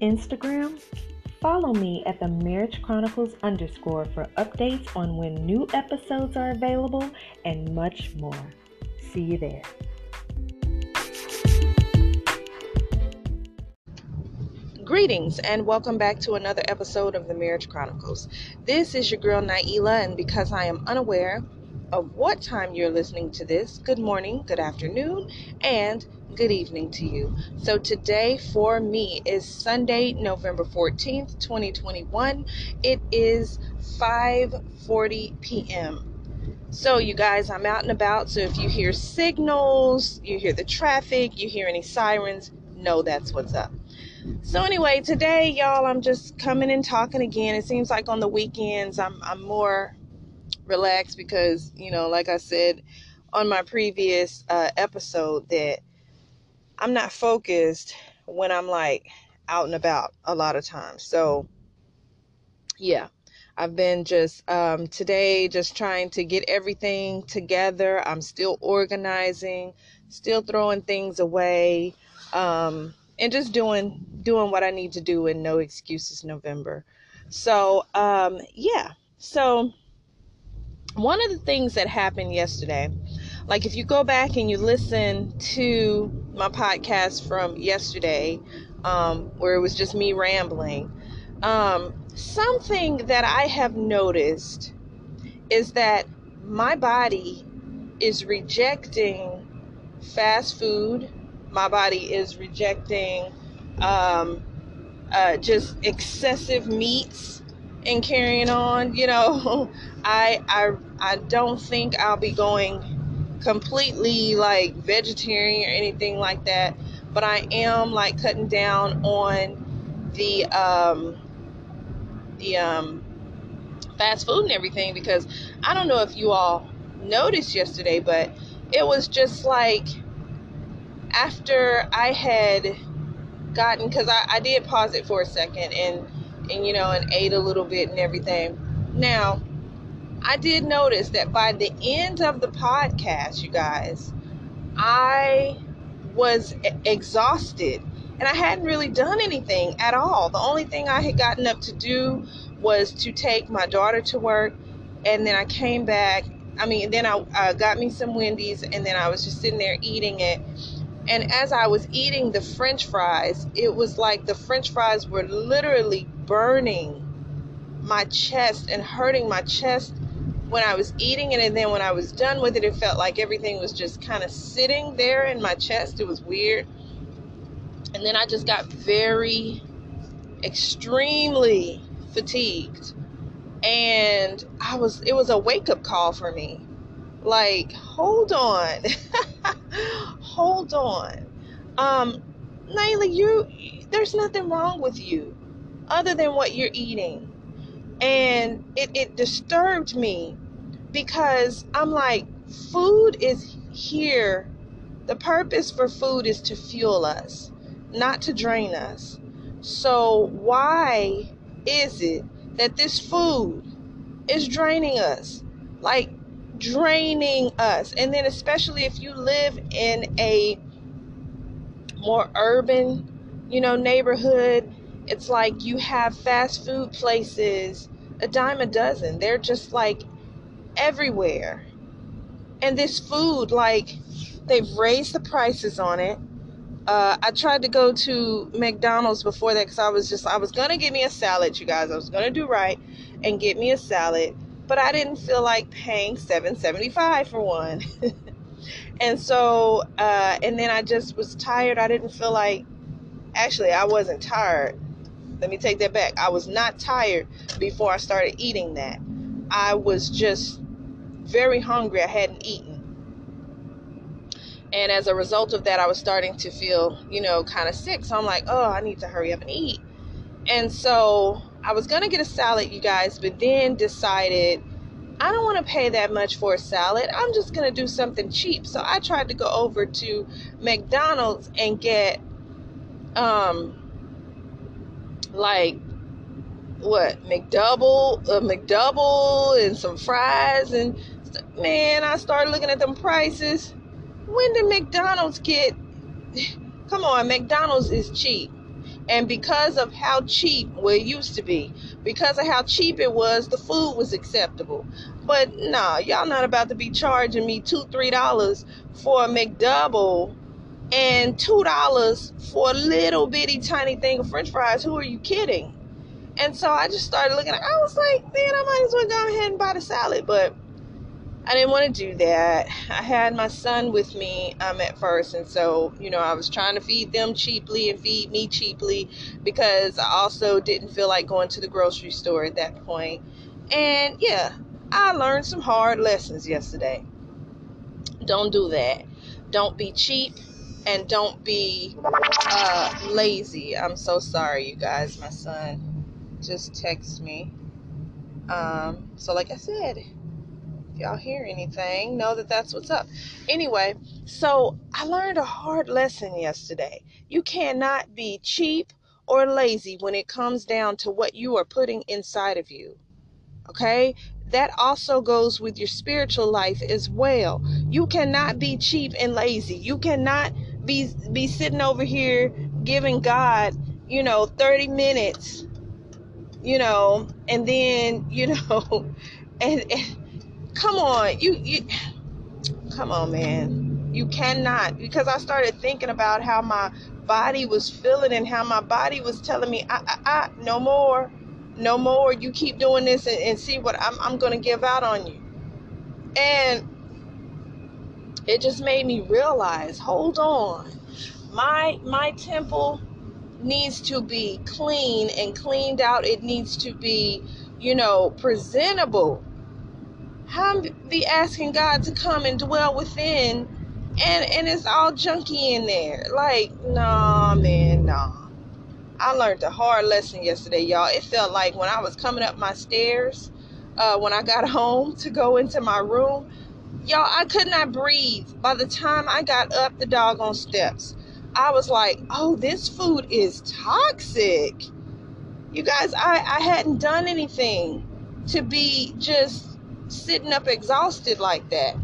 Instagram? Follow me at the Marriage Chronicles underscore for updates on when new episodes are available and much more. See you there. Greetings and welcome back to another episode of the Marriage Chronicles. This is your girl Nailah, and because I am unaware of what time you're listening to this, good morning, good afternoon, and good evening to you. So today for me is Sunday, November 14th, 2021. It is 5:40 p.m. So, you guys, I'm out and about. So, if you hear signals, you hear the traffic, you hear any sirens, know that's what's up. So anyway, today, y'all, I'm just coming and talking again. It seems like on the weekends I'm I'm more relaxed because you know, like I said on my previous uh, episode, that I'm not focused when I'm like out and about a lot of times. So yeah, I've been just um, today just trying to get everything together. I'm still organizing, still throwing things away. Um, and just doing doing what I need to do in no excuses November. So um, yeah, so one of the things that happened yesterday, like if you go back and you listen to my podcast from yesterday, um, where it was just me rambling, um, something that I have noticed is that my body is rejecting fast food my body is rejecting um, uh, just excessive meats and carrying on. You know, I I I don't think I'll be going completely like vegetarian or anything like that, but I am like cutting down on the um, the um, fast food and everything because I don't know if you all noticed yesterday, but it was just like after I had gotten, because I, I did pause it for a second and, and, you know, and ate a little bit and everything. Now, I did notice that by the end of the podcast, you guys, I was exhausted and I hadn't really done anything at all. The only thing I had gotten up to do was to take my daughter to work, and then I came back. I mean, then I uh, got me some Wendy's, and then I was just sitting there eating it. And as I was eating the french fries, it was like the french fries were literally burning my chest and hurting my chest when I was eating it. And then when I was done with it, it felt like everything was just kind of sitting there in my chest. It was weird. And then I just got very, extremely fatigued. And I was, it was a wake up call for me. Like, hold on. hold on. Um, Nailah, you there's nothing wrong with you other than what you're eating. And it, it disturbed me because I'm like, food is here. The purpose for food is to fuel us, not to drain us. So, why is it that this food is draining us? Like, draining us. And then, especially if you live in a more urban, you know, neighborhood, it's like you have fast food places a dime a dozen. They're just like everywhere. And this food, like, they've raised the prices on it. Uh, I tried to go to McDonald's before that because I was just, I was going to get me a salad, you guys. I was going to do right and get me a salad but I didn't feel like paying 7.75 for one. and so uh, and then I just was tired. I didn't feel like actually I wasn't tired. Let me take that back. I was not tired before I started eating that. I was just very hungry. I hadn't eaten. And as a result of that, I was starting to feel, you know, kind of sick. So I'm like, oh, I need to hurry up and eat. And so I was going to get a salad, you guys, but then decided I don't want to pay that much for a salad. I'm just going to do something cheap. So I tried to go over to McDonald's and get um like what McDouble, a McDouble and some fries and man, I started looking at them prices. When did McDonald's get Come on, McDonald's is cheap. And because of how cheap, well, it used to be, because of how cheap it was, the food was acceptable. But nah, y'all not about to be charging me two, three dollars for a McDouble and two dollars for a little bitty tiny thing of French fries. Who are you kidding? And so I just started looking. I was like, man, I might as well go ahead and buy the salad, but I didn't want to do that. I had my son with me um, at first, and so you know I was trying to feed them cheaply and feed me cheaply because I also didn't feel like going to the grocery store at that point. And yeah, I learned some hard lessons yesterday. Don't do that. Don't be cheap and don't be uh, lazy. I'm so sorry, you guys. My son just texted me. Um, so, like I said, if y'all hear anything, know that that's what's up. Anyway, so I learned a hard lesson yesterday. You cannot be cheap or lazy when it comes down to what you are putting inside of you. Okay? That also goes with your spiritual life as well. You cannot be cheap and lazy. You cannot be be sitting over here giving God, you know, 30 minutes, you know, and then, you know, and, and come on, you you come on, man. You cannot because I started thinking about how my body was feeling and how my body was telling me, I, I, I no more, no more. You keep doing this and, and see what I'm, I'm going to give out on you. And it just made me realize, hold on my my temple needs to be clean and cleaned out. It needs to be, you know, presentable. How be asking God to come and dwell within and and it's all junky in there. Like, nah, man, nah. I learned a hard lesson yesterday, y'all. It felt like when I was coming up my stairs, uh, when I got home to go into my room, y'all, I could not breathe by the time I got up the doggone steps. I was like, oh, this food is toxic. You guys, I, I hadn't done anything to be just sitting up exhausted like that.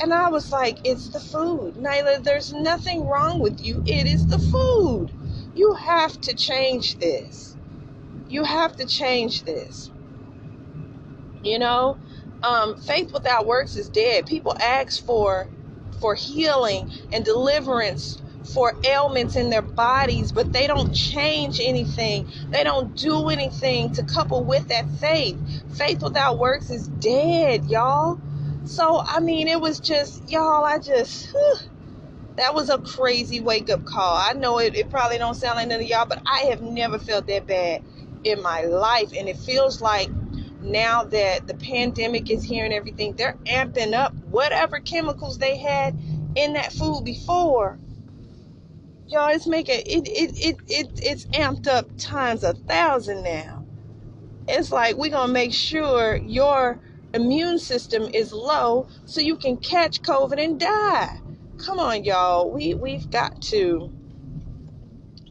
And I was like, it's the food. Nyla, there's nothing wrong with you. It is the food. You have to change this. You have to change this. You know, um, faith without works is dead. People ask for for healing and deliverance for ailments in their bodies, but they don't change anything. They don't do anything to couple with that faith. Faith without works is dead, y'all. So, I mean, it was just, y'all, I just, whew, that was a crazy wake up call. I know it, it probably don't sound like none of y'all, but I have never felt that bad in my life. And it feels like now that the pandemic is here and everything, they're amping up whatever chemicals they had in that food before. Y'all it's making it it, it it it's amped up times a thousand now. It's like we're gonna make sure your immune system is low so you can catch covid and die. Come on y'all. We we've got to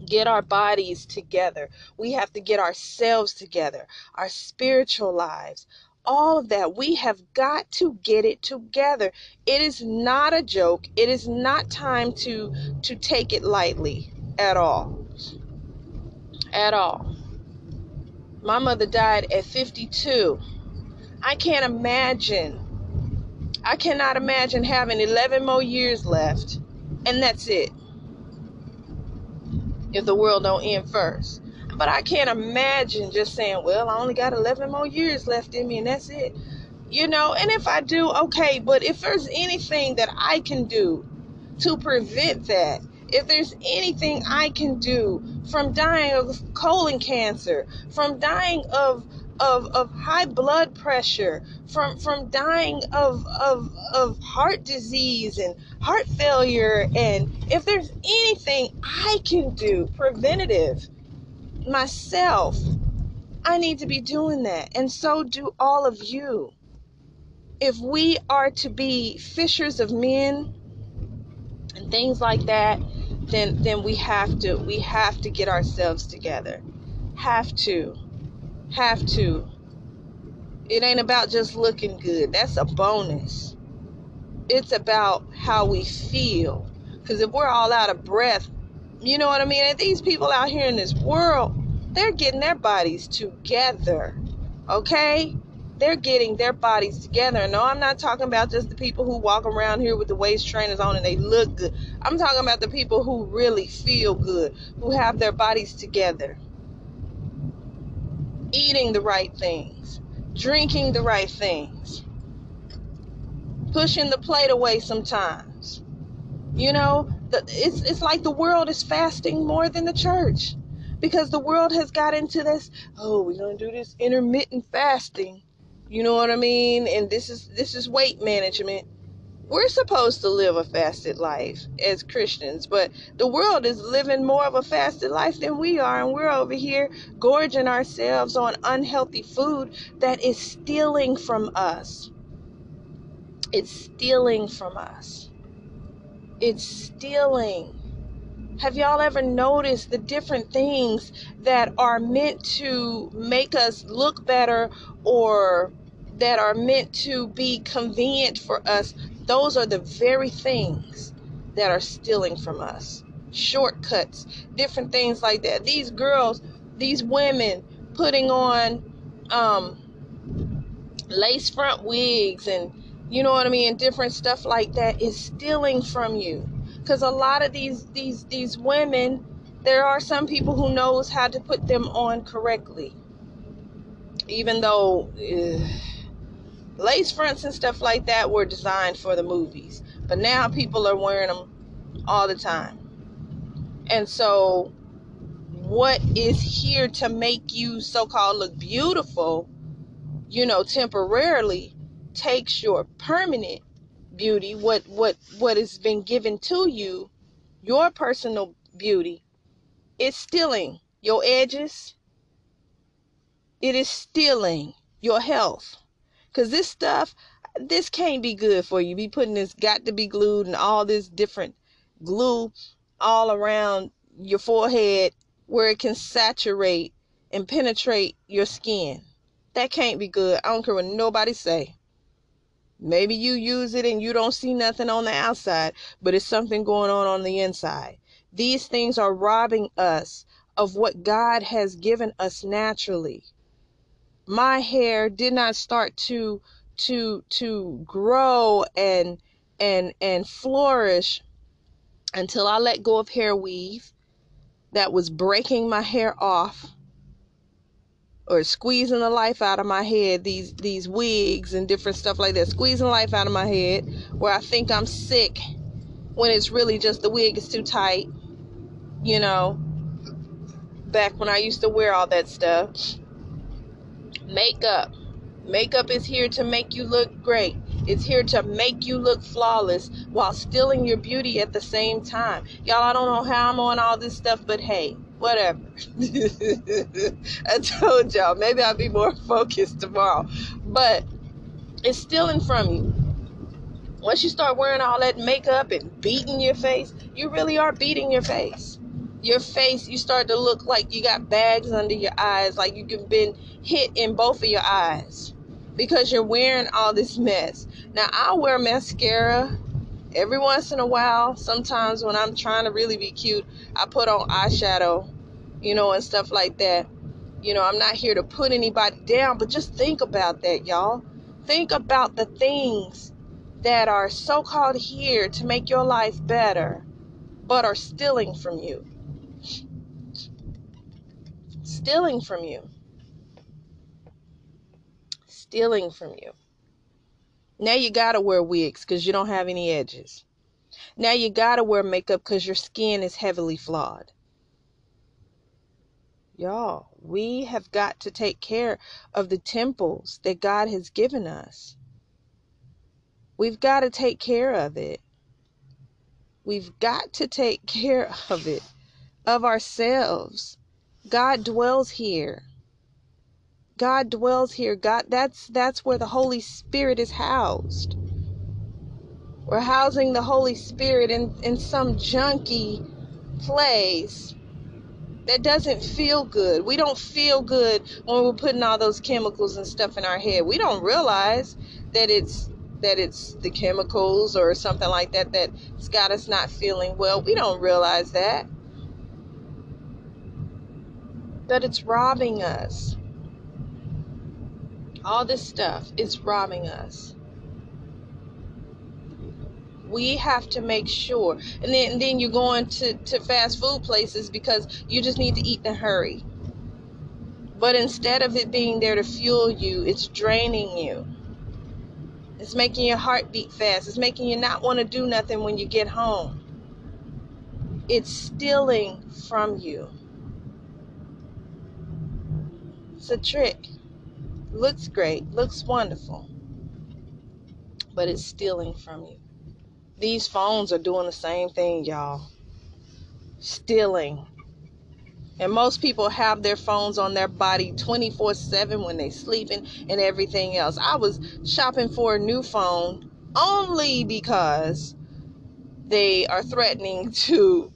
get our bodies together we have to get ourselves together our spiritual lives all of that. We have got to get it together. It is not a joke. It is not time to to take it lightly at all. At all. My mother died at 52. I can't imagine. I cannot imagine having 11 more years left and that's it. If the world don't end first. But I can't imagine just saying, well, I only got 11 more years left in me and that's it. You know, and if I do, okay, but if there's anything that I can do to prevent that, if there's anything I can do from dying of colon cancer, from dying of of, of high blood pressure, from from dying of, of of heart disease and heart failure, and if there's anything I can do preventative myself. I need to be doing that. And so do all of you. If we are to be fishers of men and things like that, then then we have to we have to get ourselves together. Have to. Have to. It ain't about just looking good. That's a bonus. It's about how we feel. Cuz if we're all out of breath You know what I mean? And these people out here in this world, they're getting their bodies together. Okay? They're getting their bodies together. No, I'm not talking about just the people who walk around here with the waist trainers on and they look good. I'm talking about the people who really feel good, who have their bodies together. Eating the right things, drinking the right things, pushing the plate away sometimes. You know, it's it's like the world is fasting more than the church because the world has got into this oh we're going to do this intermittent fasting. You know what i mean? And this is this is weight management we're supposed to live a fasted life as christians but the world is living more of a fasted life than we are and we're over here gorging ourselves on unhealthy food that is stealing from us it's stealing from us it's stealing. Have y'all ever noticed the different things that are meant to make us look better or that are meant to be convenient for us? Those are the very things that are stealing from us. Shortcuts, different things like that. These girls, these women putting on um, lace front wigs and you know what I mean, different stuff like that is stealing from you. Because a lot of these these these women, there are some people who knows how to put them on correctly. Even though uh, lace fronts and stuff like that were designed for the movies, but now people are wearing them all the time. And so, what is here to make you so called look beautiful, you know, temporarily, takes your permanent beauty, what what what has been given to you, your personal beauty, it's stealing your edges. It is stealing your health. Cause this stuff, this can't be good for you. Be putting this got to be glued and all this different glue all around your forehead where it can saturate and penetrate your skin. That can't be good. I don't care what nobody say. Maybe you use it and you don't see nothing on the outside, but it's something going on on the inside. These things are robbing us of what God has given us naturally. My hair did not start to to to grow and and and flourish until I let go of hair weave that was breaking my hair off or squeezing the life out of my head these these wigs and different stuff like that squeezing life out of my head where i think i'm sick when it's really just the wig is too tight you know back when i used to wear all that stuff makeup makeup is here to make you look great it's here to make you look flawless while stealing your beauty at the same time y'all i don't know how i'm on all this stuff but hey whatever. I told y'all, maybe I'll be more focused tomorrow. But it's stealing from you. Once you start wearing all that makeup and beating your face, you really are beating your face. Your face, you start to look like you got bags under your eyes, like you've been hit in both of your eyes because you're wearing all this mess. Now, I wear mascara every once in a while, sometimes when I'm trying to really be cute, I put on eyeshadow, you know, and stuff like that. You know, I'm not here to put anybody down, but just think about that, y'all. Think about the things that are so called here to make your life better, but are stealing from you. Stealing from you. Stealing from you. Now you gotta wear wigs because you don't have any edges. Now you gotta wear makeup because your skin is heavily flawed. Y'all, we have got to take care of the temples that God has given us. We've got to take care of it. We've got to take care of it, of ourselves. God dwells here. God dwells here. God that's that's where the Holy Spirit is housed. We're housing the Holy Spirit in, in some junky place that doesn't feel good. We don't feel good when we're putting all those chemicals and stuff in our head. We don't realize that it's that it's the chemicals or something like that that's got us not feeling well. We don't realize that. That it's robbing us. All this stuff is robbing us. We have to make sure. And then, and then you're going to, to fast food places because you just need to eat in a hurry. But instead of it being there to fuel you, it's draining you. It's making your heart beat fast. It's making you not want to do nothing when you get home. It's stealing from you. It's a trick. Looks great, looks wonderful, but it's stealing from you. These phones are doing the same thing, y'all. Stealing. And most people have their phones on their body 24 7 when they're sleeping and everything else. I was shopping for a new phone only because they are threatening to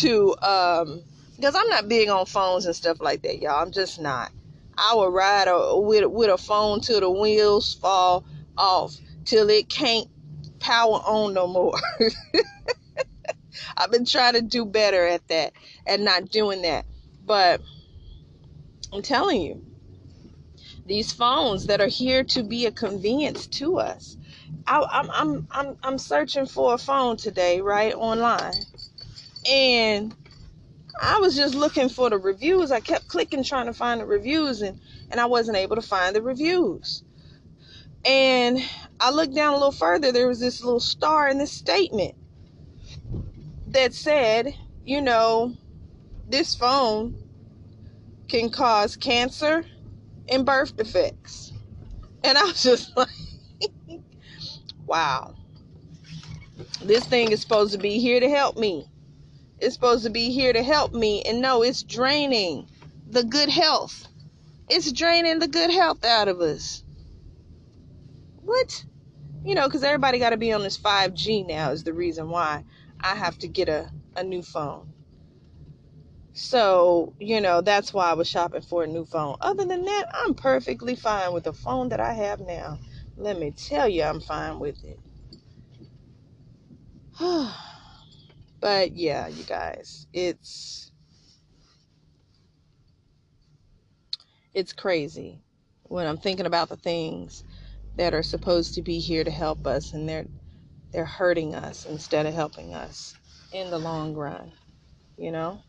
to um because I'm not big on phones and stuff like that, y'all. I'm just not. I would ride a, with with a phone till the wheels fall off, till it can't power on no more. I've been trying to do better at that and not doing that. But I'm telling you, these phones that are here to be a convenience to us. I, I'm I'm I'm I'm searching for a phone today, right online, and I was just looking for the reviews. I kept clicking trying to find the reviews and and I wasn't able to find the reviews. And I looked down a little further, there was this little star in this statement that said, you know, this phone can cause cancer and birth defects. And I was just like, wow. This thing is supposed to be here to help me. It's supposed to be here to help me. And no, it's draining the good health. It's draining the good health out of us. What? You know, because everybody got to be on this 5G now, is the reason why I have to get a, a new phone. So, you know, that's why I was shopping for a new phone. Other than that, I'm perfectly fine with the phone that I have now. Let me tell you, I'm fine with it. But yeah, you guys, it's it's crazy when I'm thinking about the things that are supposed to be here to help us and they're they're hurting us instead of helping us in the long run, you know?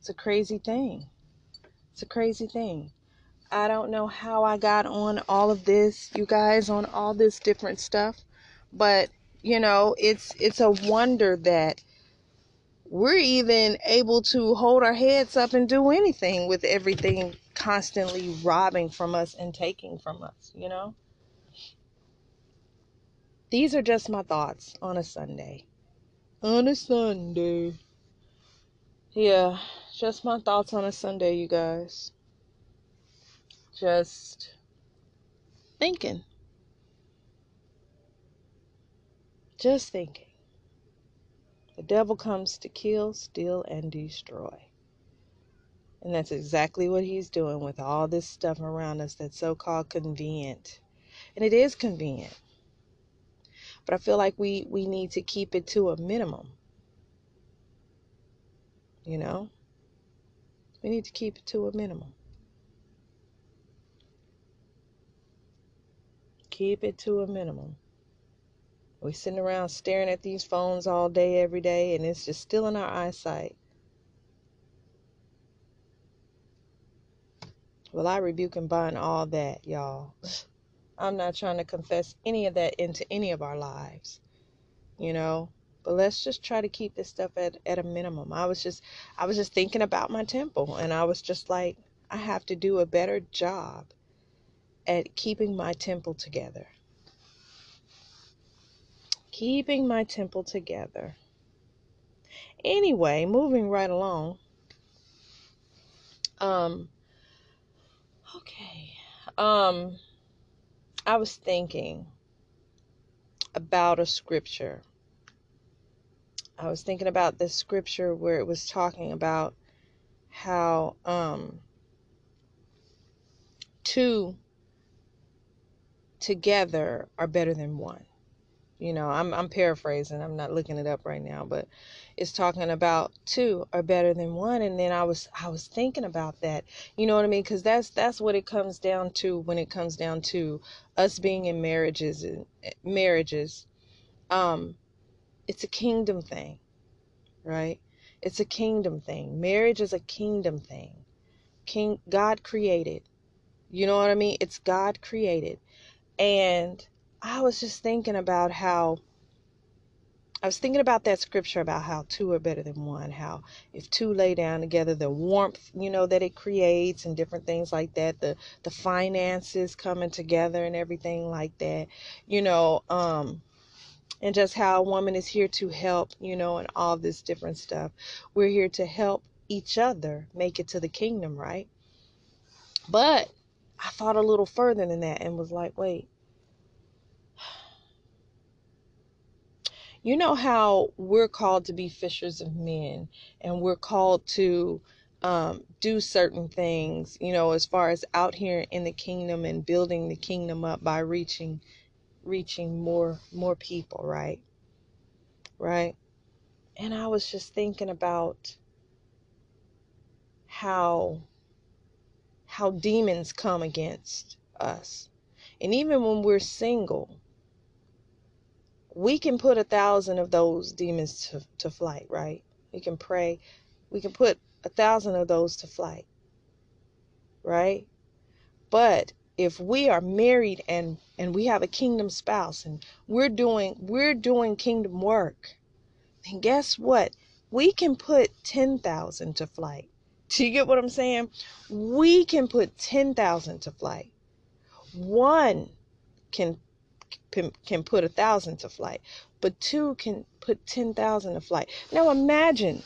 It's a crazy thing. It's a crazy thing. I don't know how I got on all of this, you guys, on all this different stuff, but you know it's it's a wonder that we're even able to hold our heads up and do anything with everything constantly robbing from us and taking from us you know? These are just my thoughts on a sunday. On a sunday. Yeah just my thoughts on a sunday you guys. Just thinking Just thinking. The devil comes to kill, steal, and destroy. And that's exactly what he's doing with all this stuff around us that's so called convenient. And it is convenient. But I feel like we, we need to keep it to a minimum. You know? We need to keep it to a minimum. Keep it to a minimum. We're sitting around staring at these phones all day, every day, and it's just still in our eyesight. Well, I rebuke and bind all that, y'all. I'm not trying to confess any of that into any of our lives, you know. But let's just try to keep this stuff at, at a minimum. I was just I was just thinking about my temple and I was just like, I have to do a better job at keeping my temple together keeping my temple together. Anyway, moving right along. Um okay. Um I was thinking about a scripture. I was thinking about this scripture where it was talking about how um two together are better than one you know, I'm I'm paraphrasing. I'm not looking it up right now, but it's talking about two are better than one. And then I was I was thinking about that. You know what I mean? Because that's that's what it comes down to when it comes down to us being in marriages and eh, marriages. Um, it's a kingdom thing, right? It's a kingdom thing. Marriage is a kingdom thing. King God created. You know what I mean? It's God created. And I was just thinking about how I was thinking about that scripture about how two are better than one, how if two lay down together, the warmth, you know, that it creates and different things like that, the the finances coming together and everything like that, you know, um and just how a woman is here to help, you know, and all this different stuff. We're here to help each other make it to the kingdom, right? But I thought a little further than that and was like, wait, you know how we're called to be fishers of men and we're called to um, do certain things, you know, as far as out here in the kingdom and building the kingdom up by reaching reaching more more people, right? Right? And I was just thinking about how how demons come against us. And even when we're single, we can put a thousand of those demons to, to flight, right? We can pray. We can put a thousand of those to flight, right? But if we are married and and we have a kingdom spouse and we're doing we're doing kingdom work, then guess what? We can put 10,000 to flight. Do you get what I'm saying? We can put 10,000 to flight. One can can, put a thousand to flight, but two can put 10,000 to flight. Now imagine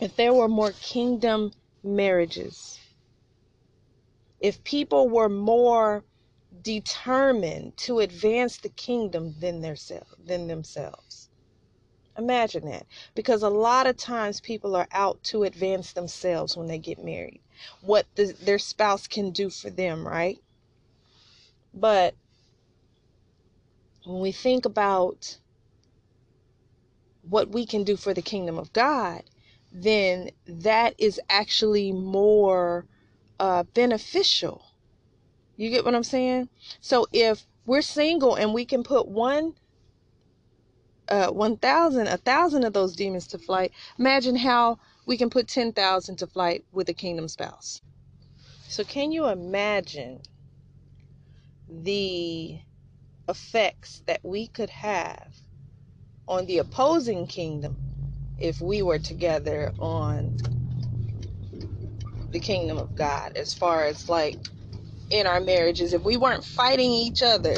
if there were more kingdom marriages, if people were more determined to advance the kingdom than, their, than themselves. Imagine that. Because a lot of times people are out to advance themselves when they get married, what the, their spouse can do for them, right? But when we think about what we can do for the kingdom of God, then that is actually more uh, beneficial. You get what I'm saying? So if we're single and we can put one, uh, 1,000, a thousand of those demons to flight, imagine how we can put 10,000 to flight with a kingdom spouse. So can you imagine the effects that we could have on the opposing kingdom if we were together on the kingdom of God, as far as like in our marriages, if we weren't fighting each other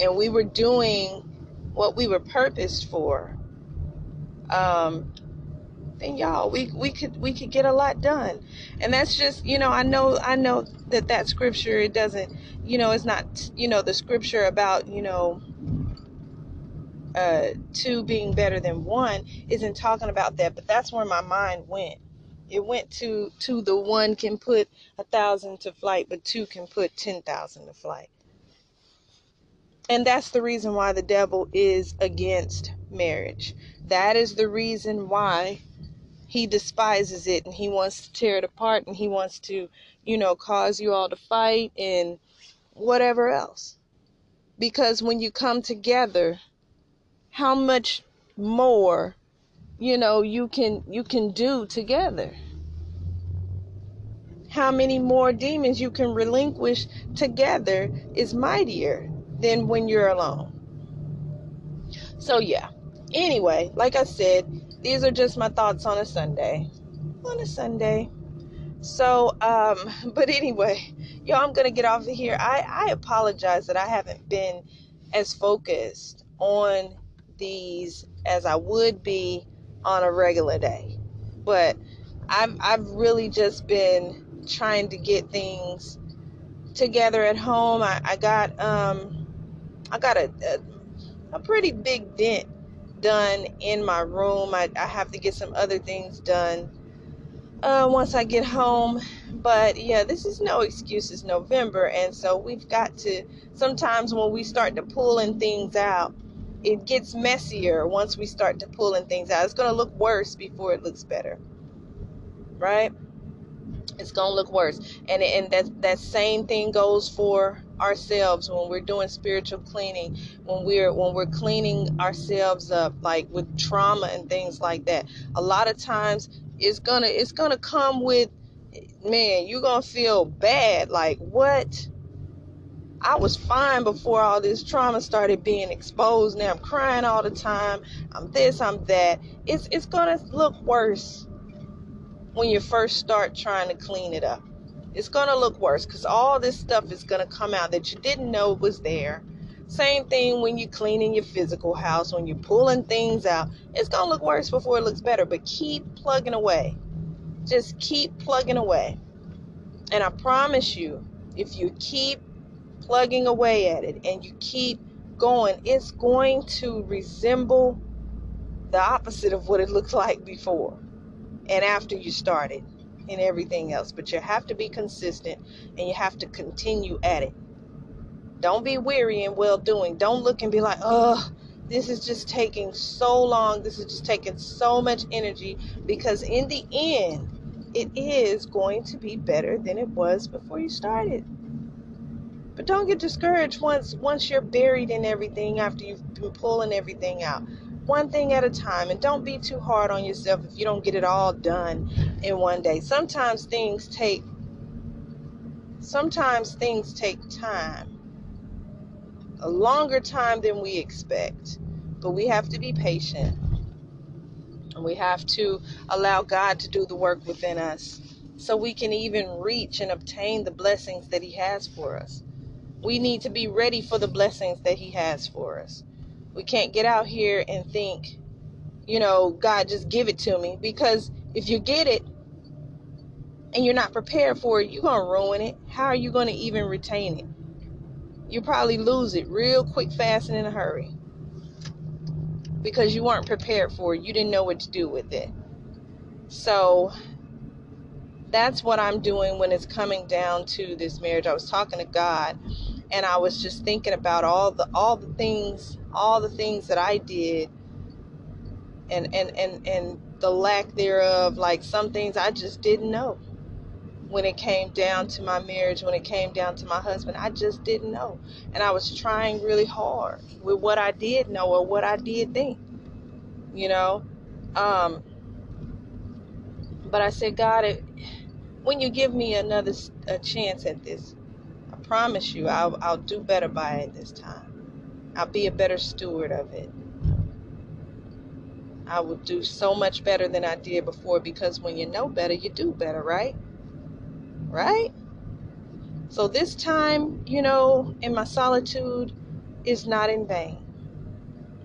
and we were doing what we were purposed for, um, then y'all, we we could we could get a lot done. And that's just you know I know I know that that scripture it doesn't you know it's not you know the scripture about you know uh two being better than one isn't talking about that but that's where my mind went. It went to to the one can put a thousand to flight but two can put ten thousand to flight. And that's the reason why the devil is against marriage. That is the reason why he despises it and he wants to tear it apart and he wants to, you know, cause you all to fight and whatever else. Because when you come together, how much more, you know, you can you can do together. How many more demons you can relinquish together is mightier than when you're alone. So yeah. Anyway, like I said, these are just my thoughts on a Sunday. On a Sunday. So, um, but anyway, y'all, I'm gonna get off of here. I, I apologize that I haven't been as focused on these as I would be on a regular day. But I've I've really just been trying to get things together at home. I, I got um I got a, a, a pretty big dent done in my room. I, I have to get some other things done uh, once I get home But yeah, this is no excuses November. And so we've got to, sometimes when we start to pulling things out, it gets messier once we start to pulling things out. It's to look worse before it looks better. Right? It's to look worse. And and that that same thing goes for ourselves when we're doing spiritual cleaning, when we're when we're cleaning ourselves up like with trauma and things like that. A lot of times it's to it's to come with man, you're to feel bad like what I was fine before all this trauma started being exposed. Now I'm crying all the time. I'm this, I'm that. It's it's gonna look worse when you first start trying to clean it up. It's gonna look worse because all this stuff is gonna come out that you didn't know was there. Same thing when you're cleaning your physical house, when you're pulling things out. It's gonna look worse before it looks better, but keep plugging away. Just keep plugging away. And I promise you, if you keep plugging away at it and you keep going, it's going to resemble the opposite of what it looked like before and after you started and everything else. But you have to be consistent and you have to continue at it. Don't be weary in well doing. Don't look and be like, oh, this is just taking so long. This is just taking so much energy because in the end, it is going to be better than it was before you started. But don't get discouraged once once you're buried in everything after you've been pulling everything out. One thing at a time and don't be too hard on yourself if you don't get it all done in one day. Sometimes things take sometimes things take time. A longer time than we expect. But we have to be patient. And we have to allow God to do the work within us so we can even reach and obtain the blessings that He has for us. We need to be ready for the blessings that He has for us. We can't get out here and think, you know, God, just give it to me. Because if you get it and you're not prepared for it, you're going to ruin it. How are you going to even retain it? You probably lose it real quick, fast, and in a hurry. Because you weren't prepared for it. You didn't know what to do with it. So that's what I'm doing when it's coming down to this marriage. I was talking to God and I was just thinking about all the all the things all the things that I did and and and and the lack thereof like some things I just didn't know when it came down to my marriage when it came down to my husband I just didn't know. And I was trying really hard with what I did know or what I did think you know? Um but I said God it, when you give me another a chance at this promise you, I'll, I'll do better by it this time. I'll be a better steward of it. I will do so much better than I did before because when you know better, you do better, right? Right? So this time, you know, in my solitude is not in vain.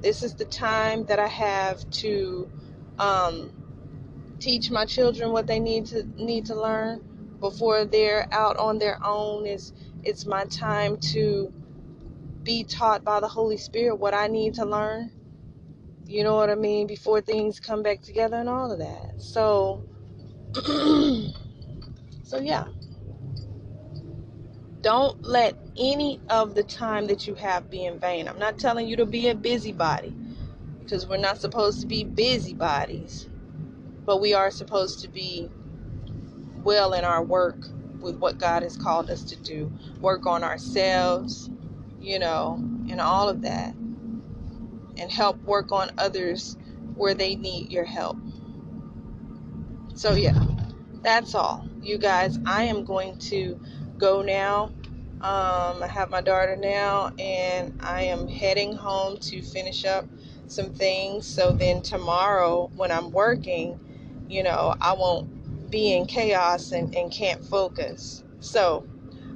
This is the time that I have to um, teach my children what they need to need to learn before they're out on their own. Is it's my time to be taught by the Holy Spirit what I need to learn. You know what I mean? Before things come back together and all of that. So, so yeah. Don't let any of the time that you have be in vain. I'm not telling you to be a busybody because we're not supposed to be busybodies, but we are supposed to be well in our work with what God has called us to do, work on ourselves, you know, and all of that, and help work on others where they need your help. So, yeah, that's all. You guys, I am going to go now. Um, I have my daughter now, and I am heading home to finish up some things. So then tomorrow, when I'm working, you know, I won't be in chaos and, and can't focus. So,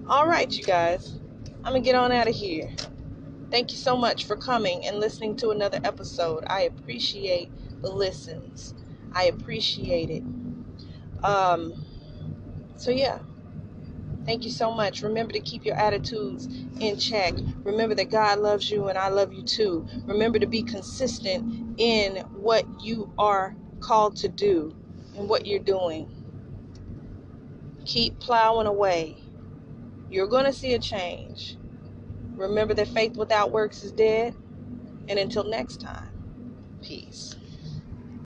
all right, you guys, I'm going to get on out of here. Thank you so much for coming and listening to another episode. I appreciate the listens. I appreciate it. Um, so, yeah. Thank you so much. Remember to keep your attitudes in check. Remember that God loves you and I love you too. Remember to be consistent in what you are called to do and what you're doing. Keep plowing away. You're going to see a change. Remember that faith without works is dead. And until next time, peace.